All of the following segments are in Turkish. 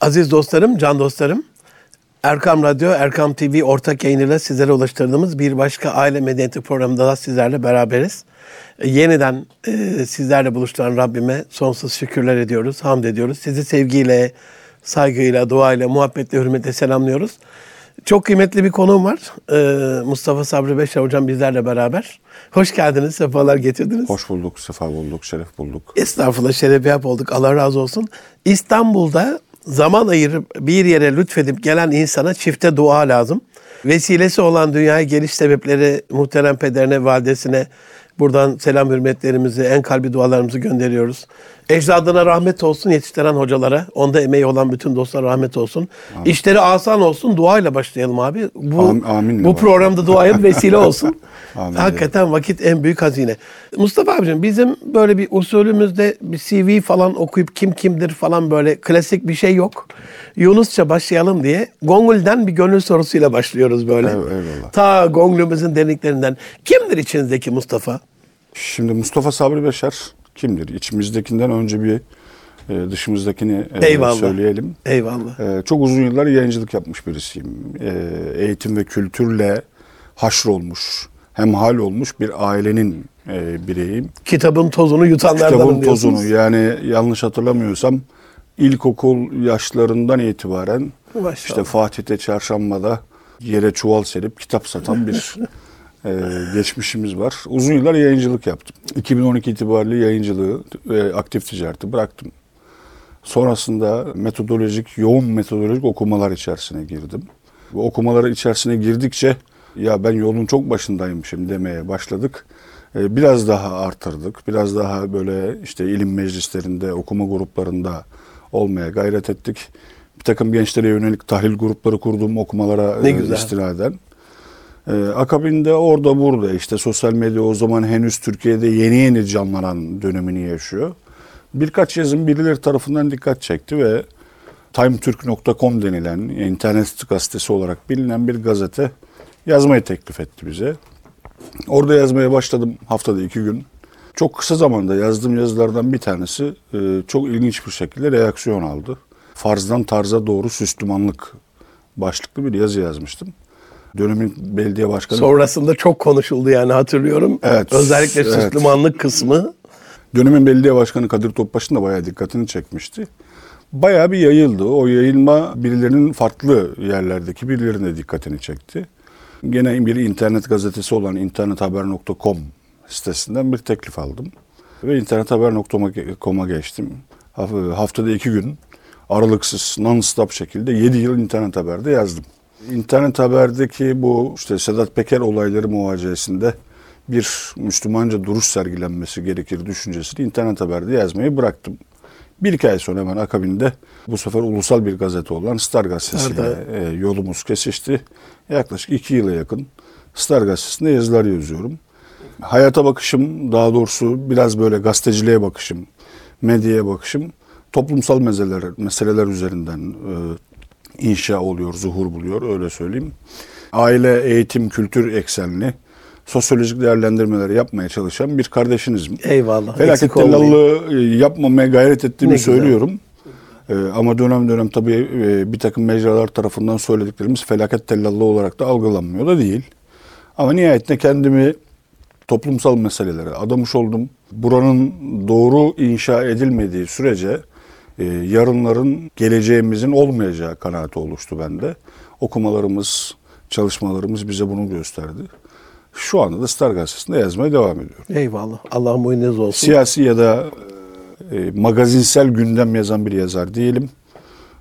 Aziz dostlarım, can dostlarım, Erkam Radyo, Erkam TV ortak yayınıyla sizlere ulaştırdığımız bir başka aile medeniyeti programında da sizlerle beraberiz. E, yeniden e, sizlerle buluşturan Rabbime sonsuz şükürler ediyoruz, hamd ediyoruz. Sizi sevgiyle, saygıyla, duayla, muhabbetle, hürmetle selamlıyoruz. Çok kıymetli bir konuğum var. E, Mustafa Sabri Beşer hocam bizlerle beraber. Hoş geldiniz, sefalar getirdiniz. Hoş bulduk, sefa bulduk, şeref bulduk. Estağfurullah şeref yap olduk. Allah razı olsun. İstanbul'da zaman ayırıp bir yere lütfedip gelen insana çifte dua lazım. Vesilesi olan dünyaya geliş sebepleri muhterem pederine, validesine buradan selam hürmetlerimizi, en kalbi dualarımızı gönderiyoruz. Ecdadına rahmet olsun, yetiştiren hocalara, onda emeği olan bütün dostlara rahmet olsun. İşleri asan olsun, duayla başlayalım abi. Bu, Am- amin. bu programda duaya vesile olsun. Amin. Hakikaten vakit en büyük hazine. Mustafa abicim bizim böyle bir usulümüzde bir CV falan okuyup kim kimdir falan böyle klasik bir şey yok. Yunusça başlayalım diye Gongul'den bir gönül sorusuyla başlıyoruz böyle. Evet, eyvallah. Ta Gongul'ümüzün derinliklerinden. Kimdir içinizdeki Mustafa? Şimdi Mustafa Sabri Beşer kimdir? İçimizdekinden önce bir e, dışımızdakini e, Eyvallah. söyleyelim. Eyvallah. E, çok uzun yıllar yayıncılık yapmış birisiyim. E, eğitim ve kültürle haşrolmuş, hemhal olmuş bir ailenin e, bireyiyim. Kitabın tozunu yutanlardan Kitabın tozunu yani yanlış hatırlamıyorsam ilkokul yaşlarından itibaren Maşallah. işte Fatih'te çarşambada yere çuval serip kitap satan bir e, geçmişimiz var. Uzun yıllar yayıncılık yaptım. 2012 itibariyle yayıncılığı ve aktif ticareti bıraktım. Sonrasında metodolojik, yoğun metodolojik okumalar içerisine girdim. Bu okumaları içerisine girdikçe ya ben yolun çok başındaymışım demeye başladık. Ee, Biraz daha artırdık. Biraz daha böyle işte ilim meclislerinde, okuma gruplarında olmaya gayret ettik. Bir takım gençlere yönelik tahlil grupları kurdum okumalara Ne e, güzel. istinaden. Ee, akabinde orada burada işte sosyal medya o zaman henüz Türkiye'de yeni yeni canlanan dönemini yaşıyor. Birkaç yazım birileri tarafından dikkat çekti ve timetürk.com denilen internet gazetesi olarak bilinen bir gazete yazmayı teklif etti bize. Orada yazmaya başladım haftada iki gün. Çok kısa zamanda yazdığım yazılardan bir tanesi e, çok ilginç bir şekilde reaksiyon aldı. Farzdan tarza doğru Süslümanlık başlıklı bir yazı yazmıştım. Dönemin belediye başkanı Sonrasında çok konuşuldu yani hatırlıyorum. Evet, Özellikle evet. Süslümanlık kısmı. Dönemin belediye başkanı Kadir Topbaş'ın da bayağı dikkatini çekmişti. Bayağı bir yayıldı. O yayılma birilerinin farklı yerlerdeki birilerinin de dikkatini çekti. Gene bir internet gazetesi olan internethaber.com sitesinden bir teklif aldım. Ve internethaber.com'a geçtim. Haf- Haftada iki gün aralıksız non-stop şekilde 7 yıl internet haberde yazdım. İnternet haberdeki bu işte Sedat Peker olayları muvaciyesinde bir Müslümanca duruş sergilenmesi gerekir düşüncesini internet haberde yazmayı bıraktım. Bir iki ay sonra hemen akabinde bu sefer ulusal bir gazete olan Star Gazetesi'yle e, yolumuz kesişti. Yaklaşık iki yıla yakın Star Gazetesi'nde yazılar yazıyorum. Hayata bakışım, daha doğrusu biraz böyle gazeteciliğe bakışım, medyaya bakışım toplumsal meseleler, meseleler üzerinden e, inşa oluyor, zuhur buluyor öyle söyleyeyim. Aile, eğitim, kültür eksenli sosyolojik değerlendirmeler yapmaya çalışan bir kardeşinizim. Eyvallah. Felaket tellallığı e, yapmamaya gayret ettiğimi Ne güzel. söylüyorum. E, ama dönem dönem tabii e, bir takım mecralar tarafından söylediklerimiz felaket tellallığı olarak da algılanmıyor da değil. Ama nihayetinde kendimi toplumsal meselelere adamış oldum. Buranın doğru inşa edilmediği sürece yarınların geleceğimizin olmayacağı kanaati oluştu bende. Okumalarımız, çalışmalarımız bize bunu gösterdi. Şu anda da Star Gazetesi'nde yazmaya devam ediyorum. Eyvallah. Allah muyniniz olsun. Siyasi ya da e, magazinsel gündem yazan bir yazar değilim.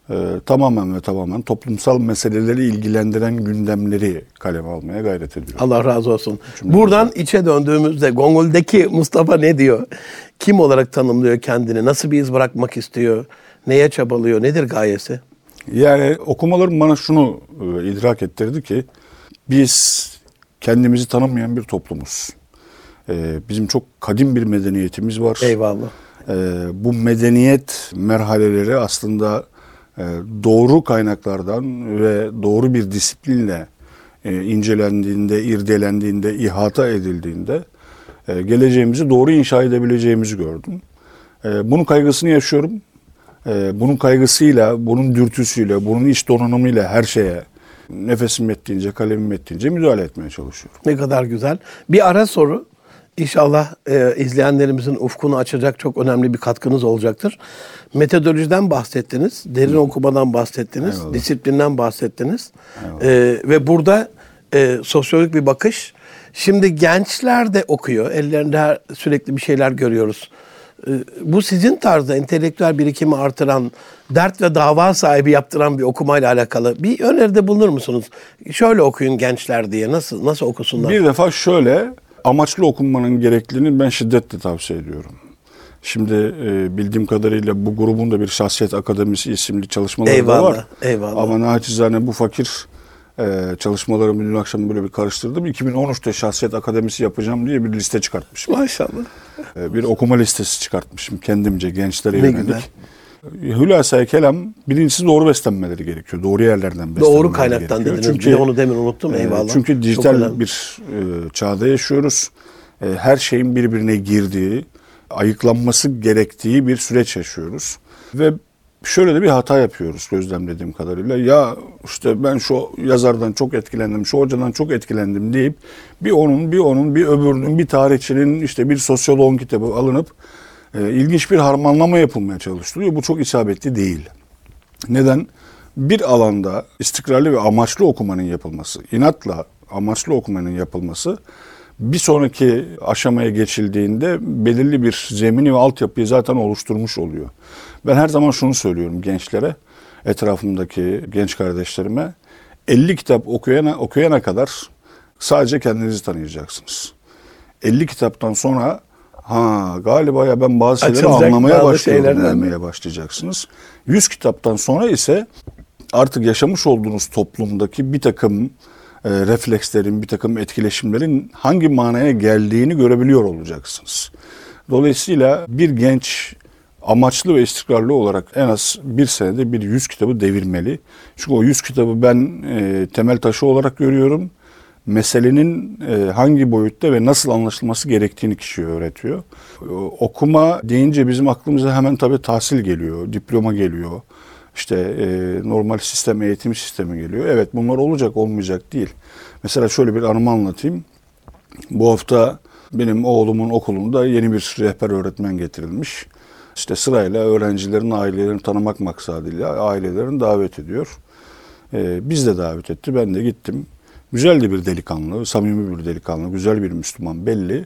E, tamamen ve tamamen toplumsal meseleleri ilgilendiren gündemleri kaleme almaya gayret ediyorum. Allah razı olsun. Buradan içe döndüğümüzde Gongul'deki Mustafa ne diyor? Kim olarak tanımlıyor kendini? Nasıl bir iz bırakmak istiyor? Neye çabalıyor? Nedir gayesi? Yani okumalarım bana şunu e, idrak ettirdi ki biz kendimizi tanımayan bir toplumuz. E, bizim çok kadim bir medeniyetimiz var. Eyvallah. E, bu medeniyet merhaleleri aslında e, doğru kaynaklardan ve doğru bir disiplinle e, incelendiğinde, irdelendiğinde, ihata edildiğinde e, geleceğimizi doğru inşa edebileceğimizi gördüm. E, bunun kaygısını yaşıyorum. e, bunun kaygısıyla, bunun dürtüsüyle, bunun iç donanımıyla her şeye nefesim ettiğince, kalemim ettiğince müdahale etmeye çalışıyorum. Ne kadar güzel. Bir ara soru. İnşallah e, izleyenlerimizin ufkunu açacak çok önemli bir katkınız olacaktır. Metodolojiden bahsettiniz, derin okumadan bahsettiniz, Eyvallah. disiplinden bahsettiniz. E, ve burada e, sosyolojik bir bakış. Şimdi gençler de okuyor, ellerinde her- sürekli bir şeyler görüyoruz. E, bu sizin tarzda entelektüel birikimi artıran, dert ve dava sahibi yaptıran bir okumayla alakalı bir öneride bulunur musunuz? Şöyle okuyun gençler diye. Nasıl nasıl okusunlar? Bir defa şöyle amaçlı okunmanın gerekliliğini ben şiddetle tavsiye ediyorum. Şimdi e, bildiğim kadarıyla bu grubun da bir şahsiyet akademisi isimli çalışmaları da Eyvallah, var. eyvallah. Ama naçizane bu fakir e, çalışmalarımı dün akşam böyle bir karıştırdım. 2013'te şahsiyet akademisi yapacağım diye bir liste çıkartmışım. Maşallah. E, bir okuma listesi çıkartmışım kendimce gençlere Ne yönelik. güzel. Hülasa kelam birincisi doğru beslenmeleri gerekiyor. Doğru yerlerden beslenmeleri Doğru kaynaktan gerekiyor. dediniz. bir de onu demin unuttum. e, Eyvallah. Çünkü dijital bir e, çağda yaşıyoruz. E, her şeyin birbirine girdiği, ayıklanması gerektiği bir süreç yaşıyoruz. Ve şöyle de bir hata yapıyoruz gözlemlediğim kadarıyla. Ya işte ben şu yazardan çok etkilendim, şu hocadan çok etkilendim deyip bir onun, bir onun, bir öbürünün, bir tarihçinin, işte bir sosyoloğun kitabı alınıp e, ilginç bir harmanlama yapılmaya çalışılıyor. Bu çok isabetli değil. Neden? Bir alanda istikrarlı ve amaçlı okumanın yapılması, inatla amaçlı okumanın yapılması bir sonraki aşamaya geçildiğinde belirli bir zemini ve altyapıyı zaten oluşturmuş oluyor. Ben her zaman şunu söylüyorum gençlere, etrafımdaki genç kardeşlerime 50 kitap okuyana, okuyana kadar sadece kendinizi tanıyacaksınız. 50 kitaptan sonra ha galiba ya ben bazı şeyleri Açılacak anlamaya bazı başlıyorum demeye başlayacaksınız. 100 kitaptan sonra ise artık yaşamış olduğunuz toplumdaki bir takım e, reflekslerin, bir takım etkileşimlerin hangi manaya geldiğini görebiliyor olacaksınız. Dolayısıyla bir genç amaçlı ve istikrarlı olarak en az bir senede bir 100 kitabı devirmeli. Çünkü o 100 kitabı ben e, temel taşı olarak görüyorum. Meselenin e, hangi boyutta ve nasıl anlaşılması gerektiğini kişiye öğretiyor. E, okuma deyince bizim aklımıza hemen tabii tahsil geliyor, diploma geliyor. İşte e, normal sistem, eğitim sistemi geliyor. Evet bunlar olacak, olmayacak değil. Mesela şöyle bir anımı anlatayım. Bu hafta benim oğlumun okulunda yeni bir rehber öğretmen getirilmiş. İşte sırayla öğrencilerin ailelerini tanımak maksadıyla ailelerini davet ediyor. Ee, biz de davet etti, ben de gittim. Güzel de bir delikanlı, samimi bir delikanlı, güzel bir Müslüman belli.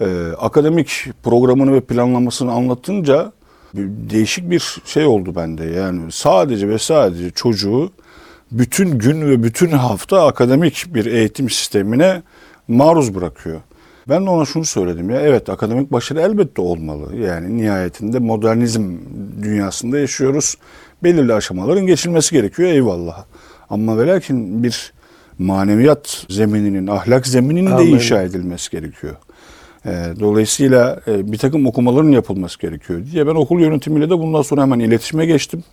Ee, akademik programını ve planlamasını anlatınca değişik bir şey oldu bende. Yani sadece ve sadece çocuğu bütün gün ve bütün hafta akademik bir eğitim sistemine maruz bırakıyor. Ben de ona şunu söyledim ya evet akademik başarı elbette olmalı. Yani nihayetinde modernizm dünyasında yaşıyoruz. Belirli aşamaların geçilmesi gerekiyor eyvallah. Ama ve lakin bir maneviyat zemininin, ahlak zemininin de inşa edilmesi gerekiyor. Ee, dolayısıyla e, bir takım okumaların yapılması gerekiyor diye ben okul yönetimiyle de bundan sonra hemen iletişime geçtim.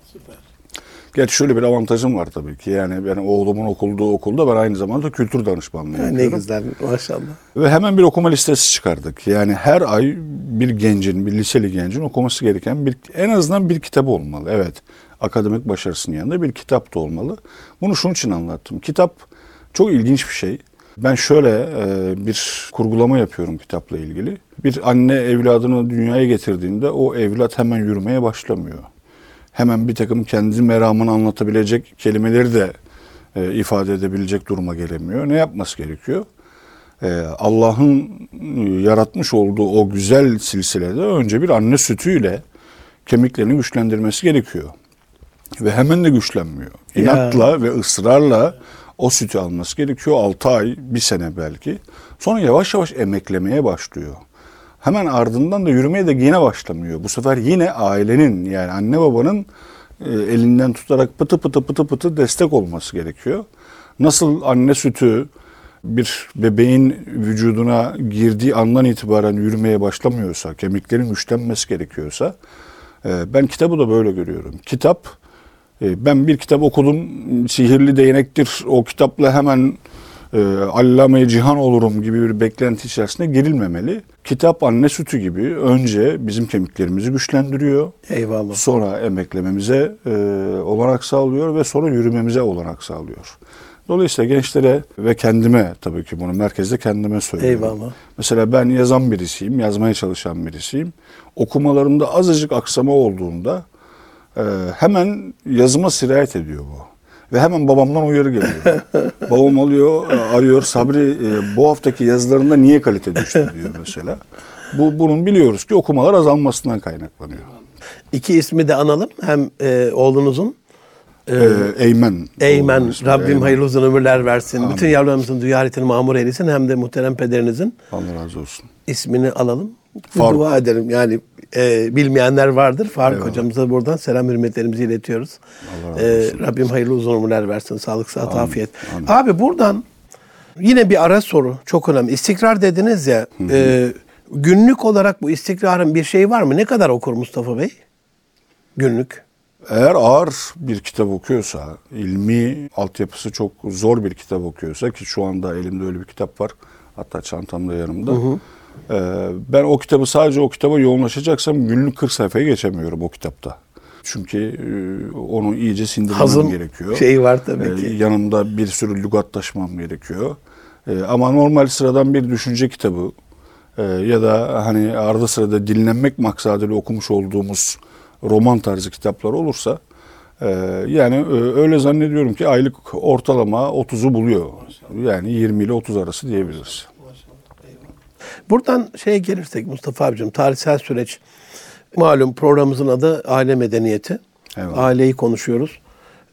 Gerçi şöyle bir avantajım var tabii ki. Yani ben oğlumun okulduğu okulda ben aynı zamanda kültür danışmanlığı Ha, ne yapıyorum. güzel maşallah. Ve hemen bir okuma listesi çıkardık. Yani her ay bir gencin, bir liseli gencin okuması gereken bir en azından bir kitabı olmalı. Evet. Akademik başarısının yanında bir kitap da olmalı. Bunu şunun için anlattım. Kitap çok ilginç bir şey. Ben şöyle e, bir kurgulama yapıyorum kitapla ilgili. Bir anne evladını dünyaya getirdiğinde o evlat hemen yürümeye başlamıyor. Hemen bir takım kendi meramını anlatabilecek kelimeleri de e, ifade edebilecek duruma gelemiyor. Ne yapması gerekiyor? Ee, Allah'ın e, yaratmış olduğu o güzel silsilede önce bir anne sütüyle kemiklerini güçlendirmesi gerekiyor. Ve hemen de güçlenmiyor. Ya. İnatla ve ısrarla o sütü alması gerekiyor. 6 ay, bir sene belki. Sonra yavaş yavaş emeklemeye başlıyor. Hemen ardından da yürümeye de yine başlamıyor. Bu sefer yine ailenin yani anne babanın e, elinden tutarak pıtı pıtı pıtı pıtı destek olması gerekiyor. Nasıl anne sütü bir bebeğin vücuduna girdiği andan itibaren yürümeye başlamıyorsa, kemiklerin güçlenmesi gerekiyorsa, e, ben kitabı da böyle görüyorum. Kitap, e, ben bir kitap okudum, sihirli değnektir, o kitapla hemen e, allame cihan olurum gibi bir beklenti içerisine girilmemeli. Kitap anne sütü gibi önce bizim kemiklerimizi güçlendiriyor. Eyvallah. Sonra emeklememize e, olanak sağlıyor ve sonra yürümemize olanak sağlıyor. Dolayısıyla gençlere ve kendime tabii ki bunu merkezde kendime söylüyorum. Eyvallah. Mesela ben yazan birisiyim, yazmaya çalışan birisiyim. Okumalarımda azıcık aksama olduğunda e, hemen yazıma sirayet ediyor bu. Ve hemen babamdan uyarı geliyor. Babam alıyor, arıyor. Sabri e, bu haftaki yazılarında niye kalite düştü diyor mesela. Bu bunun biliyoruz ki okumalar azalmasından kaynaklanıyor. İki ismi de analım. Hem e, oğlunuzun Ee, Eymen. Eymen, Oğlum ismi, Rabbim Eymen. hayırlı uzun ömürler versin. Bütün yavrularımızın dünya mamur eylesin. Hem de muhterem pederinizin Allah razı olsun. ismini alalım. Faruk. dua edelim. Yani e, bilmeyenler vardır. Faruk Eyvallah. hocamıza buradan selam hürmetlerimizi iletiyoruz. E. Rabbim hayırlı uzun ömürler versin. Sağlık, sıhhat, Amin. afiyet. Amin. Abi buradan yine bir ara soru. Çok önemli. İstikrar dediniz ya. e, günlük olarak bu istikrarın bir şeyi var mı? Ne kadar okur Mustafa Bey? Günlük. Eğer ağır bir kitap okuyorsa, ilmi altyapısı çok zor bir kitap okuyorsa ki şu anda elimde öyle bir kitap var. Hatta çantamda yanımda. Ee, ben o kitabı sadece o kitaba yoğunlaşacaksam günlük 40 sayfayı geçemiyorum o kitapta. Çünkü e, onu iyice sindirmem Hazım gerekiyor. şeyi var tabii Ee, ki. yanımda bir sürü lügatlaşmam gerekiyor. Ee, ama normal sıradan bir düşünce kitabı e, ya da hani arada sırada dinlenmek maksadıyla okumuş olduğumuz roman tarzı kitaplar olursa e, yani öyle zannediyorum ki aylık ortalama 30'u buluyor. Yani 20 ile 30 arası diyebiliriz. Buradan şeye gelirsek Mustafa abicim tarihsel süreç malum programımızın adı aile medeniyeti. Eyvallah. Aileyi konuşuyoruz.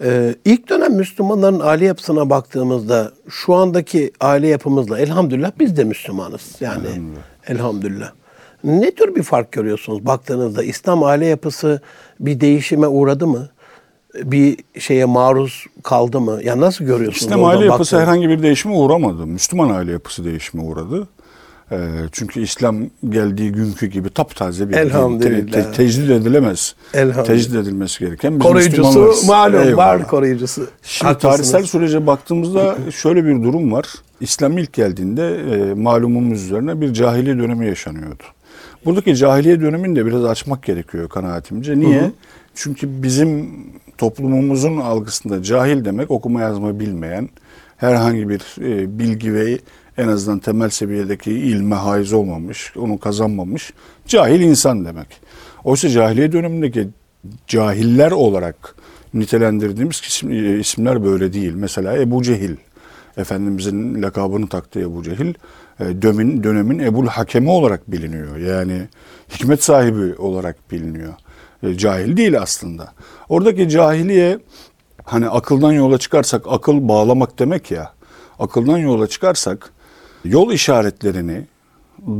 Ee, ilk dönem Müslümanların aile yapısına baktığımızda şu andaki aile yapımızla elhamdülillah biz de Müslümanız. Yani elhamdülillah. Ne tür bir fark görüyorsunuz baktığınızda? İslam aile yapısı bir değişime uğradı mı? Bir şeye maruz kaldı mı? Ya nasıl görüyorsunuz? İslam aile yapısı baktığınızda? herhangi bir değişime uğramadı. Müslüman aile yapısı değişime uğradı. Ee, çünkü İslam geldiği günkü gibi taptaze bir. Te- te- tecdid edilemez. Tecdid edilmesi gereken bir koruyucusu malum Eyvallah. var koruyucusu. Şimdi Haklısınız. tarihsel sürece baktığımızda şöyle bir durum var. İslam ilk geldiğinde e, malumumuz üzerine bir cahiliye dönemi yaşanıyordu. Buradaki cahiliye dönemini de biraz açmak gerekiyor kanaatimce. Niye? Çünkü bizim toplumumuzun algısında cahil demek okuma yazma bilmeyen, herhangi bir e, bilgi ve en azından temel seviyedeki ilme haiz olmamış, onu kazanmamış cahil insan demek. Oysa cahiliye dönemindeki cahiller olarak nitelendirdiğimiz e, isimler böyle değil. Mesela Ebu Cehil, Efendimizin lakabını taktığı Ebu Cehil, e, dönemin, dönemin Ebul Hakemi olarak biliniyor. Yani hikmet sahibi olarak biliniyor. E, Cahil değil aslında. Oradaki cahiliye hani akıldan yola çıkarsak akıl bağlamak demek ya. Akıldan yola çıkarsak yol işaretlerini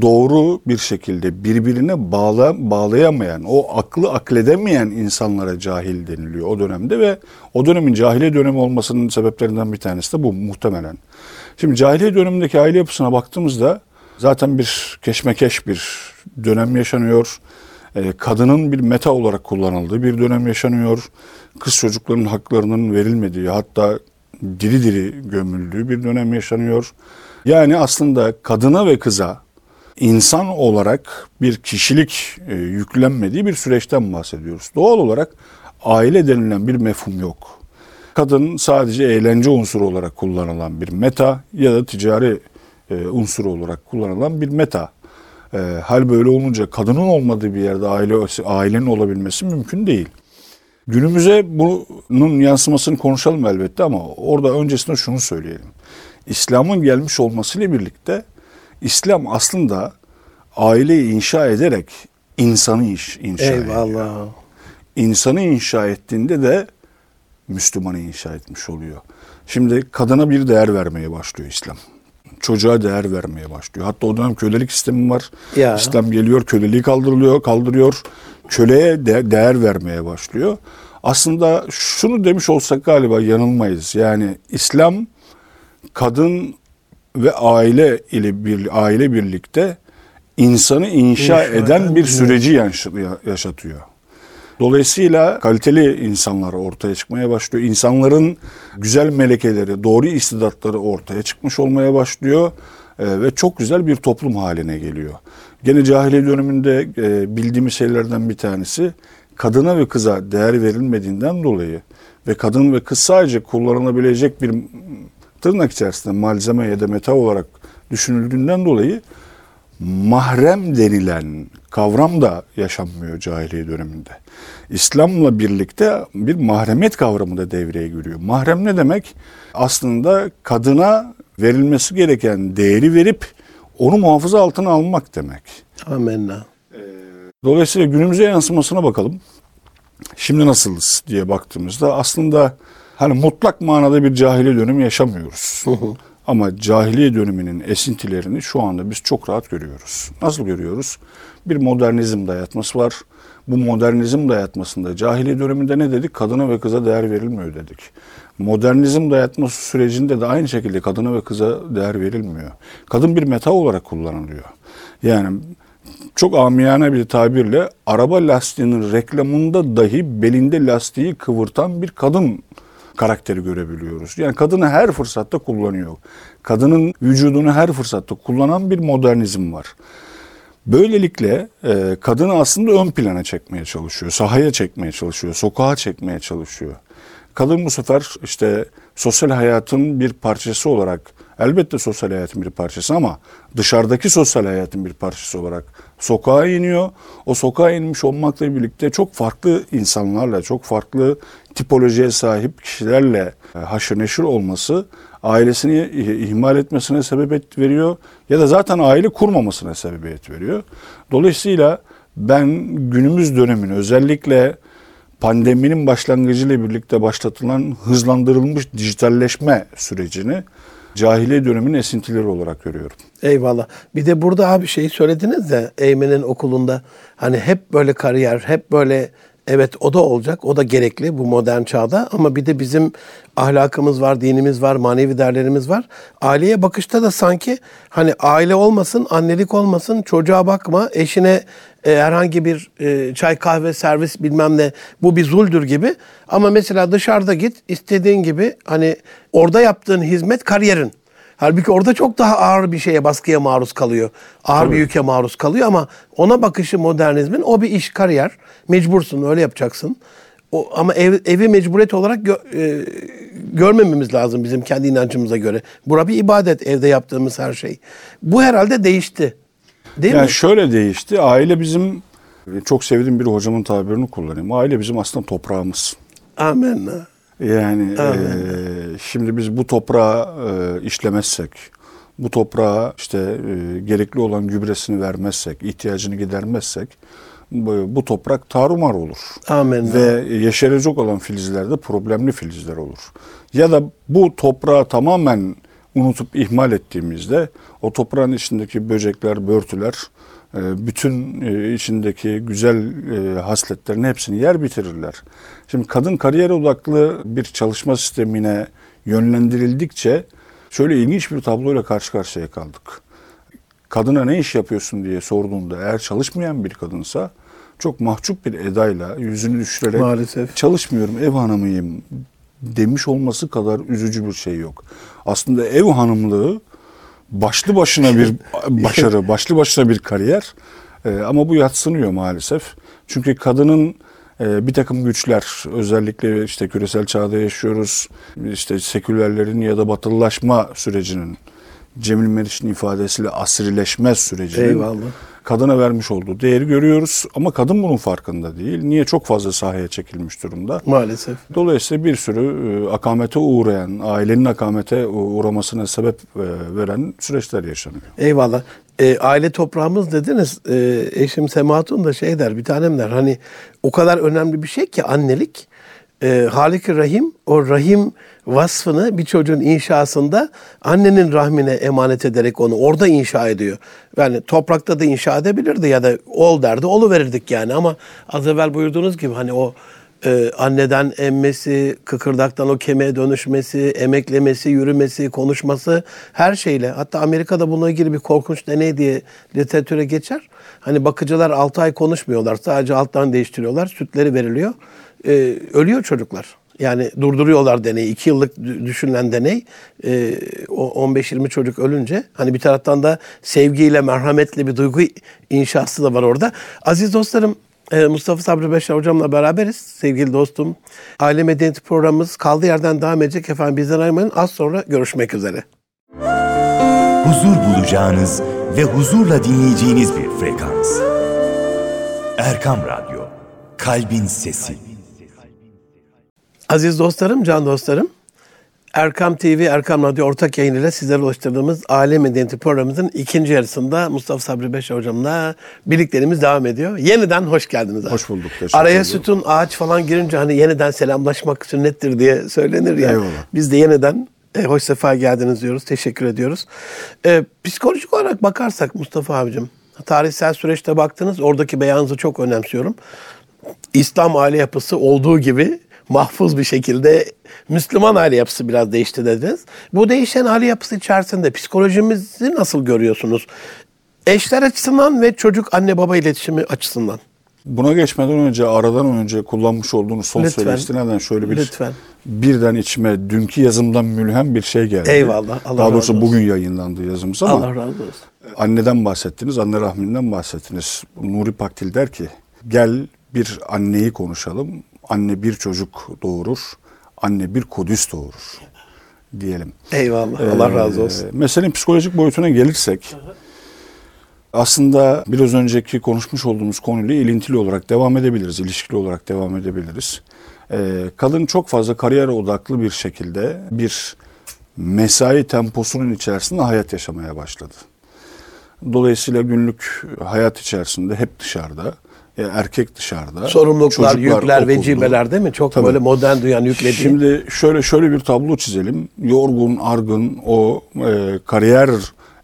doğru bir şekilde birbirine bağla, bağlayamayan, o aklı akledemeyen insanlara cahil deniliyor o dönemde ve o dönemin cahiliye dönemi olmasının sebeplerinden bir tanesi de bu muhtemelen. Şimdi cahiliye dönemindeki aile yapısına baktığımızda zaten bir keşmekeş bir dönem yaşanıyor. Ee, kadının bir meta olarak kullanıldığı bir dönem yaşanıyor. Kız çocuklarının haklarının verilmediği hatta diri diri gömüldüğü bir dönem yaşanıyor. Yani aslında kadına ve kıza insan olarak bir kişilik e, yüklenmediği bir süreçten bahsediyoruz. Doğal olarak aile denilen bir mefhum yok. Kadın sadece eğlence unsuru olarak kullanılan bir meta ya da ticari e, unsuru olarak kullanılan bir meta. E, hal böyle olunca kadının olmadığı bir yerde aile ailenin olabilmesi mümkün değil. Günümüze bunun yansımasını konuşalım elbette ama orada öncesinde şunu söyleyelim. İslam'ın gelmiş olmasıyla birlikte İslam aslında aileyi inşa ederek insanı inşa ediyor. Eyvallah. İnsanı inşa ettiğinde de Müslümanı inşa etmiş oluyor. Şimdi kadına bir değer vermeye başlıyor İslam. Çocuğa değer vermeye başlıyor. Hatta o dönem kölelik sistemi var. Ya. İslam geliyor, köleliği kaldırılıyor, kaldırıyor. Köleye de değer vermeye başlıyor. Aslında şunu demiş olsak galiba yanılmayız. Yani İslam kadın ve aile ile bir aile birlikte insanı inşa, İnşa eden bir süreci yaş- yaşatıyor. Dolayısıyla kaliteli insanlar ortaya çıkmaya başlıyor. İnsanların güzel melekeleri, doğru istidatları ortaya çıkmış olmaya başlıyor e, ve çok güzel bir toplum haline geliyor. Gene cahiliye döneminde e, bildiğimiz şeylerden bir tanesi kadına ve kıza değer verilmediğinden dolayı ve kadın ve kız sadece kullanılabilecek bir tırnak içerisinde malzeme ya da meta olarak düşünüldüğünden dolayı mahrem denilen kavram da yaşanmıyor cahiliye döneminde. İslam'la birlikte bir mahremet kavramı da devreye giriyor. Mahrem ne demek? Aslında kadına verilmesi gereken değeri verip onu muhafaza altına almak demek. Amenna. Dolayısıyla günümüze yansımasına bakalım. Şimdi nasılız diye baktığımızda aslında hani mutlak manada bir cahiliye dönemi yaşamıyoruz. Ama cahiliye döneminin esintilerini şu anda biz çok rahat görüyoruz. Nasıl görüyoruz? Bir modernizm dayatması var. Bu modernizm dayatmasında cahiliye döneminde ne dedik? Kadına ve kıza değer verilmiyor dedik. Modernizm dayatması sürecinde de aynı şekilde kadına ve kıza değer verilmiyor. Kadın bir meta olarak kullanılıyor. Yani çok amiyane bir tabirle araba lastiğinin reklamında dahi belinde lastiği kıvırtan bir kadın karakteri görebiliyoruz. Yani kadını her fırsatta kullanıyor. Kadının vücudunu her fırsatta kullanan bir modernizm var. Böylelikle e, kadını aslında ön plana çekmeye çalışıyor, sahaya çekmeye çalışıyor, sokağa çekmeye çalışıyor. Kadın bu sefer işte sosyal hayatın bir parçası olarak, elbette sosyal hayatın bir parçası ama dışarıdaki sosyal hayatın bir parçası olarak sokağa iniyor. O sokağa inmiş olmakla birlikte çok farklı insanlarla, çok farklı tipolojiye sahip kişilerle e, haşır neşir olması ailesini ihmal etmesine sebebiyet veriyor ya da zaten aile kurmamasına sebebiyet veriyor. Dolayısıyla ben günümüz dönemin özellikle pandeminin başlangıcıyla birlikte başlatılan hızlandırılmış dijitalleşme sürecini cahiliye döneminin esintileri olarak görüyorum. Eyvallah. Bir de burada abi şeyi söylediniz de Eymen'in okulunda hani hep böyle kariyer, hep böyle Evet o da olacak. O da gerekli bu modern çağda. Ama bir de bizim ahlakımız var, dinimiz var, manevi değerlerimiz var. Aileye bakışta da sanki hani aile olmasın, annelik olmasın, çocuğa bakma, eşine e, herhangi bir e, çay kahve servis bilmem ne bu bir zuldür gibi. Ama mesela dışarıda git istediğin gibi hani orada yaptığın hizmet kariyerin. Halbuki orada çok daha ağır bir şeye, baskıya maruz kalıyor. Ağır Tabii. bir yüke maruz kalıyor ama ona bakışı modernizmin o bir iş, kariyer. Mecbursun, öyle yapacaksın. O, ama ev, evi mecburiyet olarak gö, e, görmememiz lazım bizim kendi inancımıza göre. Bura bir ibadet, evde yaptığımız her şey. Bu herhalde değişti. Değil yani mi? şöyle değişti. Aile bizim, çok sevdiğim bir hocamın tabirini kullanayım. Aile bizim aslında toprağımız. Amenna. Yani e, şimdi biz bu toprağı e, işlemezsek, bu toprağa işte e, gerekli olan gübresini vermezsek, ihtiyacını gidermezsek bu, bu toprak tarumar olur. Amin. Ve yeşerecek olan filizlerde problemli filizler olur. Ya da bu toprağı tamamen unutup ihmal ettiğimizde o toprağın içindeki böcekler, börtüler bütün e, içindeki güzel e, hasletlerin hepsini yer bitirirler. Şimdi kadın kariyer odaklı bir çalışma sistemine yönlendirildikçe şöyle ilginç bir tabloyla karşı karşıya kaldık. Kadına ne iş yapıyorsun diye sorduğunda eğer çalışmayan bir kadınsa çok mahcup bir edayla yüzünü düşürerek Maalesef. çalışmıyorum ev hanımıyım demiş olması kadar üzücü bir şey yok. Aslında ev hanımlığı başlı başına bir başarı, başlı başına bir kariyer. Ee, ama bu yatsınıyor maalesef. Çünkü kadının e, bir takım güçler özellikle işte küresel çağda yaşıyoruz. İşte sekülerlerin ya da batılılaşma sürecinin Cemil Meriç'in ifadesiyle asrileşme sürecinin Eyvallah kadına vermiş olduğu değeri görüyoruz ama kadın bunun farkında değil. Niye çok fazla sahaya çekilmiş durumda? Maalesef. Dolayısıyla bir sürü e, akamete uğrayan, ailenin akamete uğramasına sebep e, veren süreçler yaşanıyor. Eyvallah. E, aile toprağımız dediniz. E, eşim Sematun da şey der, bir tanem der. Hani o kadar önemli bir şey ki annelik. E, halik Rahim, o Rahim vasfını bir çocuğun inşasında annenin rahmine emanet ederek onu orada inşa ediyor. Yani toprakta da inşa edebilirdi ya da ol derdi olu verirdik yani ama az evvel buyurduğunuz gibi hani o Ee, anneden emmesi, kıkırdaktan o kemiğe dönüşmesi, emeklemesi, yürümesi, konuşması her şeyle. Hatta Amerika'da bununla ilgili bir korkunç deney diye literatüre geçer. Hani bakıcılar 6 ay konuşmuyorlar. Sadece alttan değiştiriyorlar. Sütleri veriliyor. Ee, ölüyor çocuklar. Yani durduruyorlar deneyi. 2 yıllık dü- düşünülen deney. Ee, o 15-20 çocuk ölünce. Hani bir taraftan da sevgiyle, merhametle bir duygu inşası da var orada. Aziz dostlarım ee, Mustafa Sabri Beşer hocamla beraberiz sevgili dostum. Aile Medeniyeti programımız kaldığı yerden devam edecek efendim bizden ayrılmayın. Az sonra görüşmek üzere. huzur bulacağınız ve huzurla dinleyeceğiniz bir frekans. Erkam Radyo, Kalbin Sesi. Aziz dostlarım, can dostlarım. Erkam TV, Erkam Radyo ortak yayınıyla sizlere ulaştırdığımız Aile Medeniyeti programımızın ikinci yarısında Mustafa Sabri Beşer hocamla birliklerimiz devam ediyor. Yeniden hoş geldiniz. abi. Hoş bulduk, Araya ederim. sütun, ağaç falan girince hani yeniden selamlaşmak sünnettir diye söylenir ya. Eyvallah. Biz de yeniden e, hoş sefa geldiniz diyoruz. Teşekkür ediyoruz. E, psikolojik olarak bakarsak Mustafa abicim, tarihsel süreçte baktınız oradaki beyanınızı çok önemsiyorum. İslam aile yapısı olduğu gibi mahfuz bir şekilde Müslüman aile yapısı biraz değişti dediniz. Bu değişen aile yapısı içerisinde psikolojimizi nasıl görüyorsunuz? Eşler açısından ve çocuk anne baba iletişimi açısından. Buna geçmeden önce, aradan önce kullanmış olduğunuz son Lütfen. söyleştireden şöyle bir Lütfen. birden içime dünkü yazımdan mülhem bir şey geldi. Eyvallah, Allah Daha razı doğrusu olsun. bugün yayınlandı yazımız ama Allah razı olsun. anneden bahsettiniz, anne rahminden bahsettiniz. Nuri Pakdil der ki, gel bir anneyi konuşalım. Anne bir çocuk doğurur, anne bir Kudüs doğurur diyelim. Eyvallah. Allah Ee, razı olsun. Meselenin psikolojik boyutuna gelirsek aslında biraz önceki konuşmuş olduğumuz konuyla ilintili olarak devam edebiliriz, ilişkili olarak devam edebiliriz. Ee, kadın çok fazla kariyer odaklı bir şekilde bir mesai temposunun içerisinde hayat yaşamaya başladı. Dolayısıyla günlük hayat içerisinde hep dışarıda, e, erkek dışarıda. Sorumluluklar, yükler, okulda. vecibeler değil mi? Çok Tabii. böyle modern dünyanın yüklediği. Şimdi şöyle şöyle bir tablo çizelim. Yorgun, argın, o e, kariyer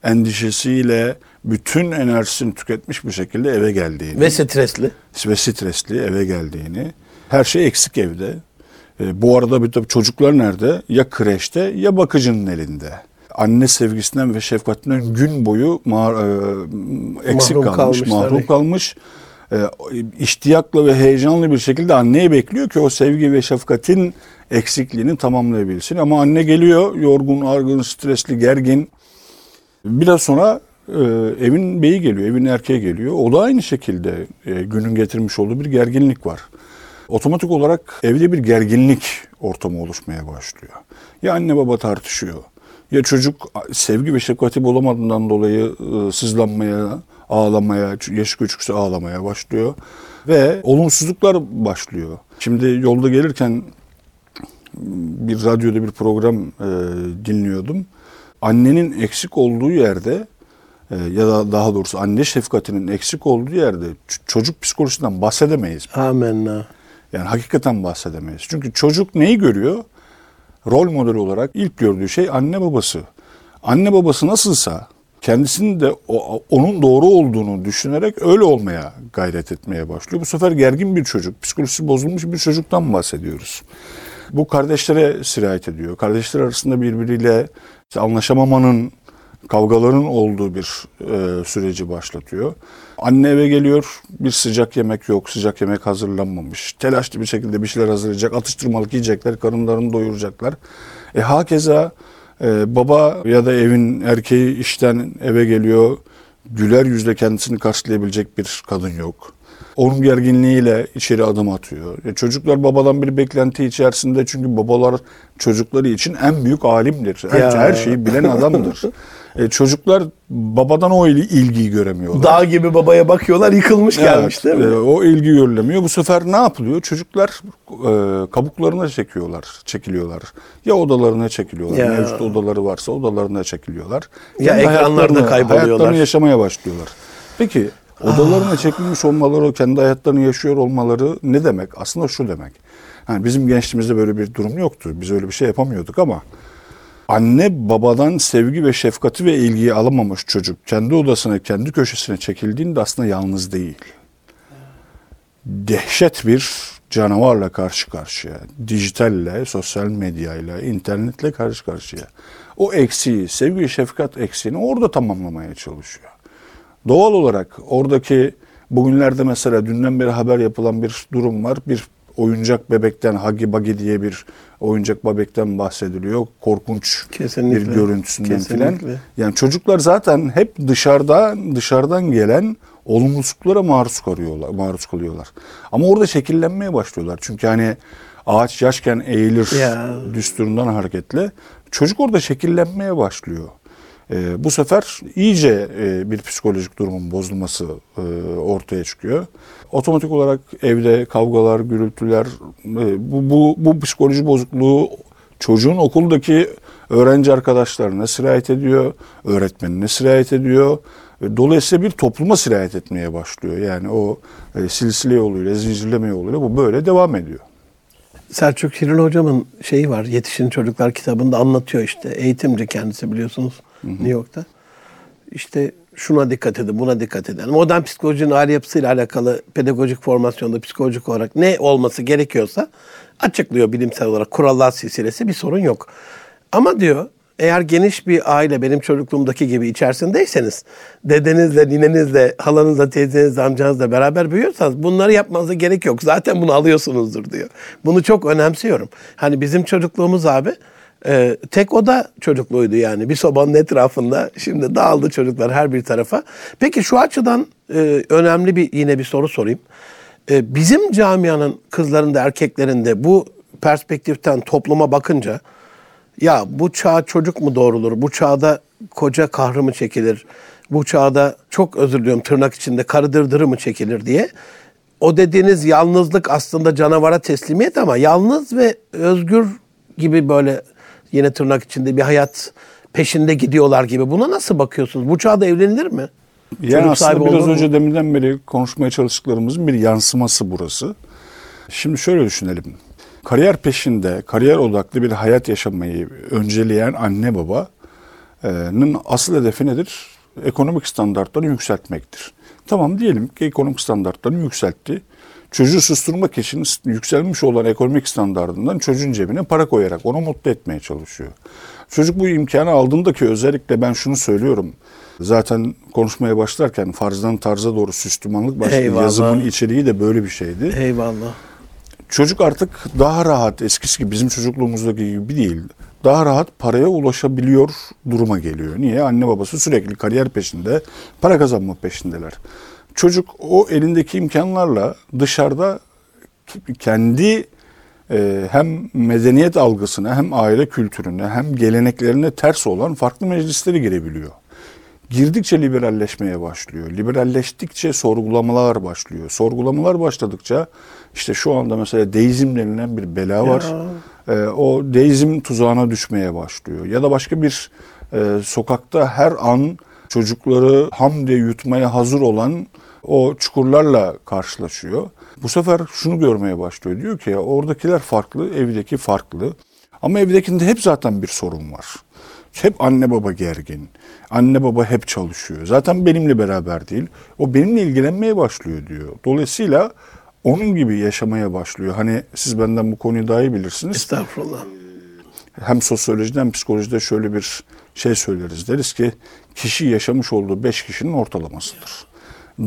endişesiyle bütün enerjisini tüketmiş bir şekilde eve geldiğini ve stresli. ve stresli eve geldiğini, her şey eksik evde. E, bu arada bir tabii çocuklar nerede? Ya kreşte ya bakıcının elinde. Anne sevgisinden ve şefkatinden gün boyu ma- e, eksik Mahrum kalmış, mahrum kalmış. E, iştiyakla ve heyecanlı bir şekilde anneyi bekliyor ki o sevgi ve şefkatin eksikliğini tamamlayabilsin. Ama anne geliyor yorgun, argın, stresli, gergin. Biraz sonra e, evin beyi geliyor, evin erkeği geliyor. O da aynı şekilde e, günün getirmiş olduğu bir gerginlik var. Otomatik olarak evde bir gerginlik ortamı oluşmaya başlıyor. Ya anne baba tartışıyor. Ya çocuk sevgi ve şefkati bulamadığından dolayı e, sızlanmaya, ağlamaya, yaşı küçükse ağlamaya başlıyor. Ve olumsuzluklar başlıyor. Şimdi yolda gelirken bir radyoda bir program e, dinliyordum. Annenin eksik olduğu yerde e, ya da daha doğrusu anne şefkatinin eksik olduğu yerde çocuk psikolojisinden bahsedemeyiz. Amenna. Yani hakikaten bahsedemeyiz. Çünkü çocuk neyi görüyor? Rol modeli olarak ilk gördüğü şey anne babası. Anne babası nasılsa kendisinin de o, onun doğru olduğunu düşünerek öyle olmaya gayret etmeye başlıyor. Bu sefer gergin bir çocuk, psikolojisi bozulmuş bir çocuktan bahsediyoruz. Bu kardeşlere sirayet ediyor. Kardeşler arasında birbiriyle işte anlaşamamanın, kavgaların olduğu bir e, süreci başlatıyor. Anne eve geliyor, bir sıcak yemek yok, sıcak yemek hazırlanmamış. Telaşlı bir şekilde bir şeyler hazırlayacak, atıştırmalık yiyecekler, karınlarını doyuracaklar. E hakeza e, baba ya da evin erkeği işten eve geliyor, güler yüzle kendisini karşılayabilecek bir kadın yok. Onun gerginliğiyle içeri adım atıyor. E, çocuklar babadan bir beklenti içerisinde çünkü babalar çocukları için en büyük alimdir. Her, Ya. her şeyi bilen adamdır. E, çocuklar babadan o il- ilgiyi göremiyorlar. Dağ gibi babaya bakıyorlar yıkılmış gelmiş değil mi? Evet, e, o ilgi görülemiyor. Bu sefer ne yapılıyor? Çocuklar e, kabuklarına çekiyorlar, çekiliyorlar. Ya odalarına çekiliyorlar. Ya. Mevcut odaları varsa odalarına çekiliyorlar. Ya Kendi ekranlarda kayboluyorlar. Hayatlarını yaşamaya başlıyorlar. Peki odalarına çekilmiş olmaları, kendi hayatlarını yaşıyor olmaları ne demek? Aslında şu demek. Yani bizim gençliğimizde böyle bir durum yoktu. Biz öyle bir şey yapamıyorduk ama anne babadan sevgi ve şefkati ve ilgiyi alamamış çocuk kendi odasına, kendi köşesine çekildiğinde aslında yalnız değil. Dehşet bir canavarla karşı karşıya. Dijitalle, sosyal medyayla, internetle karşı karşıya. O eksiği, sevgi şefkat eksiğini orada tamamlamaya çalışıyor. Doğal olarak oradaki bugünlerde mesela dünden beri haber yapılan bir durum var. Bir oyuncak bebekten, Huggy Buggy diye bir oyuncak bebekten bahsediliyor. Korkunç Kesinlikle. bir görüntüsünden filan. Yani çocuklar zaten hep dışarıda dışarıdan gelen olumsuzluklara maruz kalıyorlar, maruz kalıyorlar. Ama orada şekillenmeye başlıyorlar. Çünkü hani ağaç yaşken eğilir Ya. düsturundan hareketle çocuk orada şekillenmeye başlıyor. Ee, bu sefer iyice e, bir psikolojik durumun bozulması e, ortaya çıkıyor. Otomatik olarak evde kavgalar, gürültüler, e, bu, bu, bu psikoloji bozukluğu çocuğun okuldaki öğrenci arkadaşlarına sirayet ediyor, öğretmenine sirayet ediyor. E, Dolayısıyla bir topluma sirayet etmeye başlıyor. Yani o e, silsile yoluyla, zincirleme yoluyla bu böyle devam ediyor. Selçuk Şirin hocamın şeyi var. Yetişin Çocuklar kitabında anlatıyor işte. Eğitimci kendisi biliyorsunuz New York'ta. İşte şuna dikkat edin, buna dikkat edin. Modern psikolojinin aile yapısıyla alakalı pedagojik formasyonda psikolojik olarak ne olması gerekiyorsa açıklıyor bilimsel olarak. Kurallar silsilesi bir sorun yok. Ama diyor eğer geniş bir aile benim çocukluğumdaki gibi içerisindeyseniz, dedenizle, ninenizle, halanızla, teyzenizle, amcanızla beraber büyüyorsanız bunları yapmanıza gerek yok. Zaten bunu alıyorsunuzdur diyor. Bunu çok önemsiyorum. Hani bizim çocukluğumuz abi e, tek oda çocukluğuydu yani. Bir sobanın etrafında şimdi dağıldı çocuklar her bir tarafa. Peki şu açıdan e, önemli bir yine bir soru sorayım. E, bizim camianın kızlarında, erkeklerinde bu perspektiften topluma bakınca ya bu çağ çocuk mu doğrulur? Bu çağda koca kahrı mı çekilir? Bu çağda çok özür diliyorum tırnak içinde karı dırdırı mı çekilir diye. O dediğiniz yalnızlık aslında canavara teslimiyet ama yalnız ve özgür gibi böyle yine tırnak içinde bir hayat peşinde gidiyorlar gibi. Buna nasıl bakıyorsunuz? Bu çağda evlenilir mi? Yani Çocuk aslında biraz olur mu? önce deminden beri konuşmaya çalıştıklarımızın bir yansıması burası. Şimdi şöyle düşünelim. Kariyer peşinde, kariyer odaklı bir hayat yaşamayı önceleyen anne babanın asıl hedefi nedir? Ekonomik standartları yükseltmektir. Tamam diyelim ki ekonomik standartlarını yükseltti. Çocuğu susturmak için yükselmiş olan ekonomik standartından çocuğun cebine para koyarak onu mutlu etmeye çalışıyor. Çocuk bu imkanı aldığında ki özellikle ben şunu söylüyorum. Zaten konuşmaya başlarken farzdan tarza doğru süslümanlık Eyvallah. yazımın içeriği de böyle bir şeydi. Eyvallah. Çocuk artık daha rahat eskisi gibi bizim çocukluğumuzdaki gibi değil. Daha rahat paraya ulaşabiliyor duruma geliyor. Niye? Anne babası sürekli kariyer peşinde, para kazanma peşindeler. Çocuk o elindeki imkanlarla dışarıda kendi e, hem medeniyet algısına hem aile kültürüne hem geleneklerine ters olan farklı meclisleri girebiliyor. Girdikçe liberalleşmeye başlıyor. Liberalleştikçe sorgulamalar başlıyor. Sorgulamalar başladıkça işte şu anda mesela deizm denilen bir bela var. Ee, o deizm tuzağına düşmeye başlıyor. Ya da başka bir e, sokakta her an çocukları ham diye yutmaya hazır olan o çukurlarla karşılaşıyor. Bu sefer şunu görmeye başlıyor. Diyor ki ya oradakiler farklı, evdeki farklı. Ama evdekinde hep zaten bir sorun var. Hep anne baba gergin. Anne baba hep çalışıyor. Zaten benimle beraber değil. O benimle ilgilenmeye başlıyor diyor. Dolayısıyla onun gibi yaşamaya başlıyor. Hani siz benden bu konuyu daha iyi bilirsiniz. Estağfurullah. Hem sosyolojide hem psikolojide şöyle bir şey söyleriz. Deriz ki kişi yaşamış olduğu beş kişinin ortalamasıdır.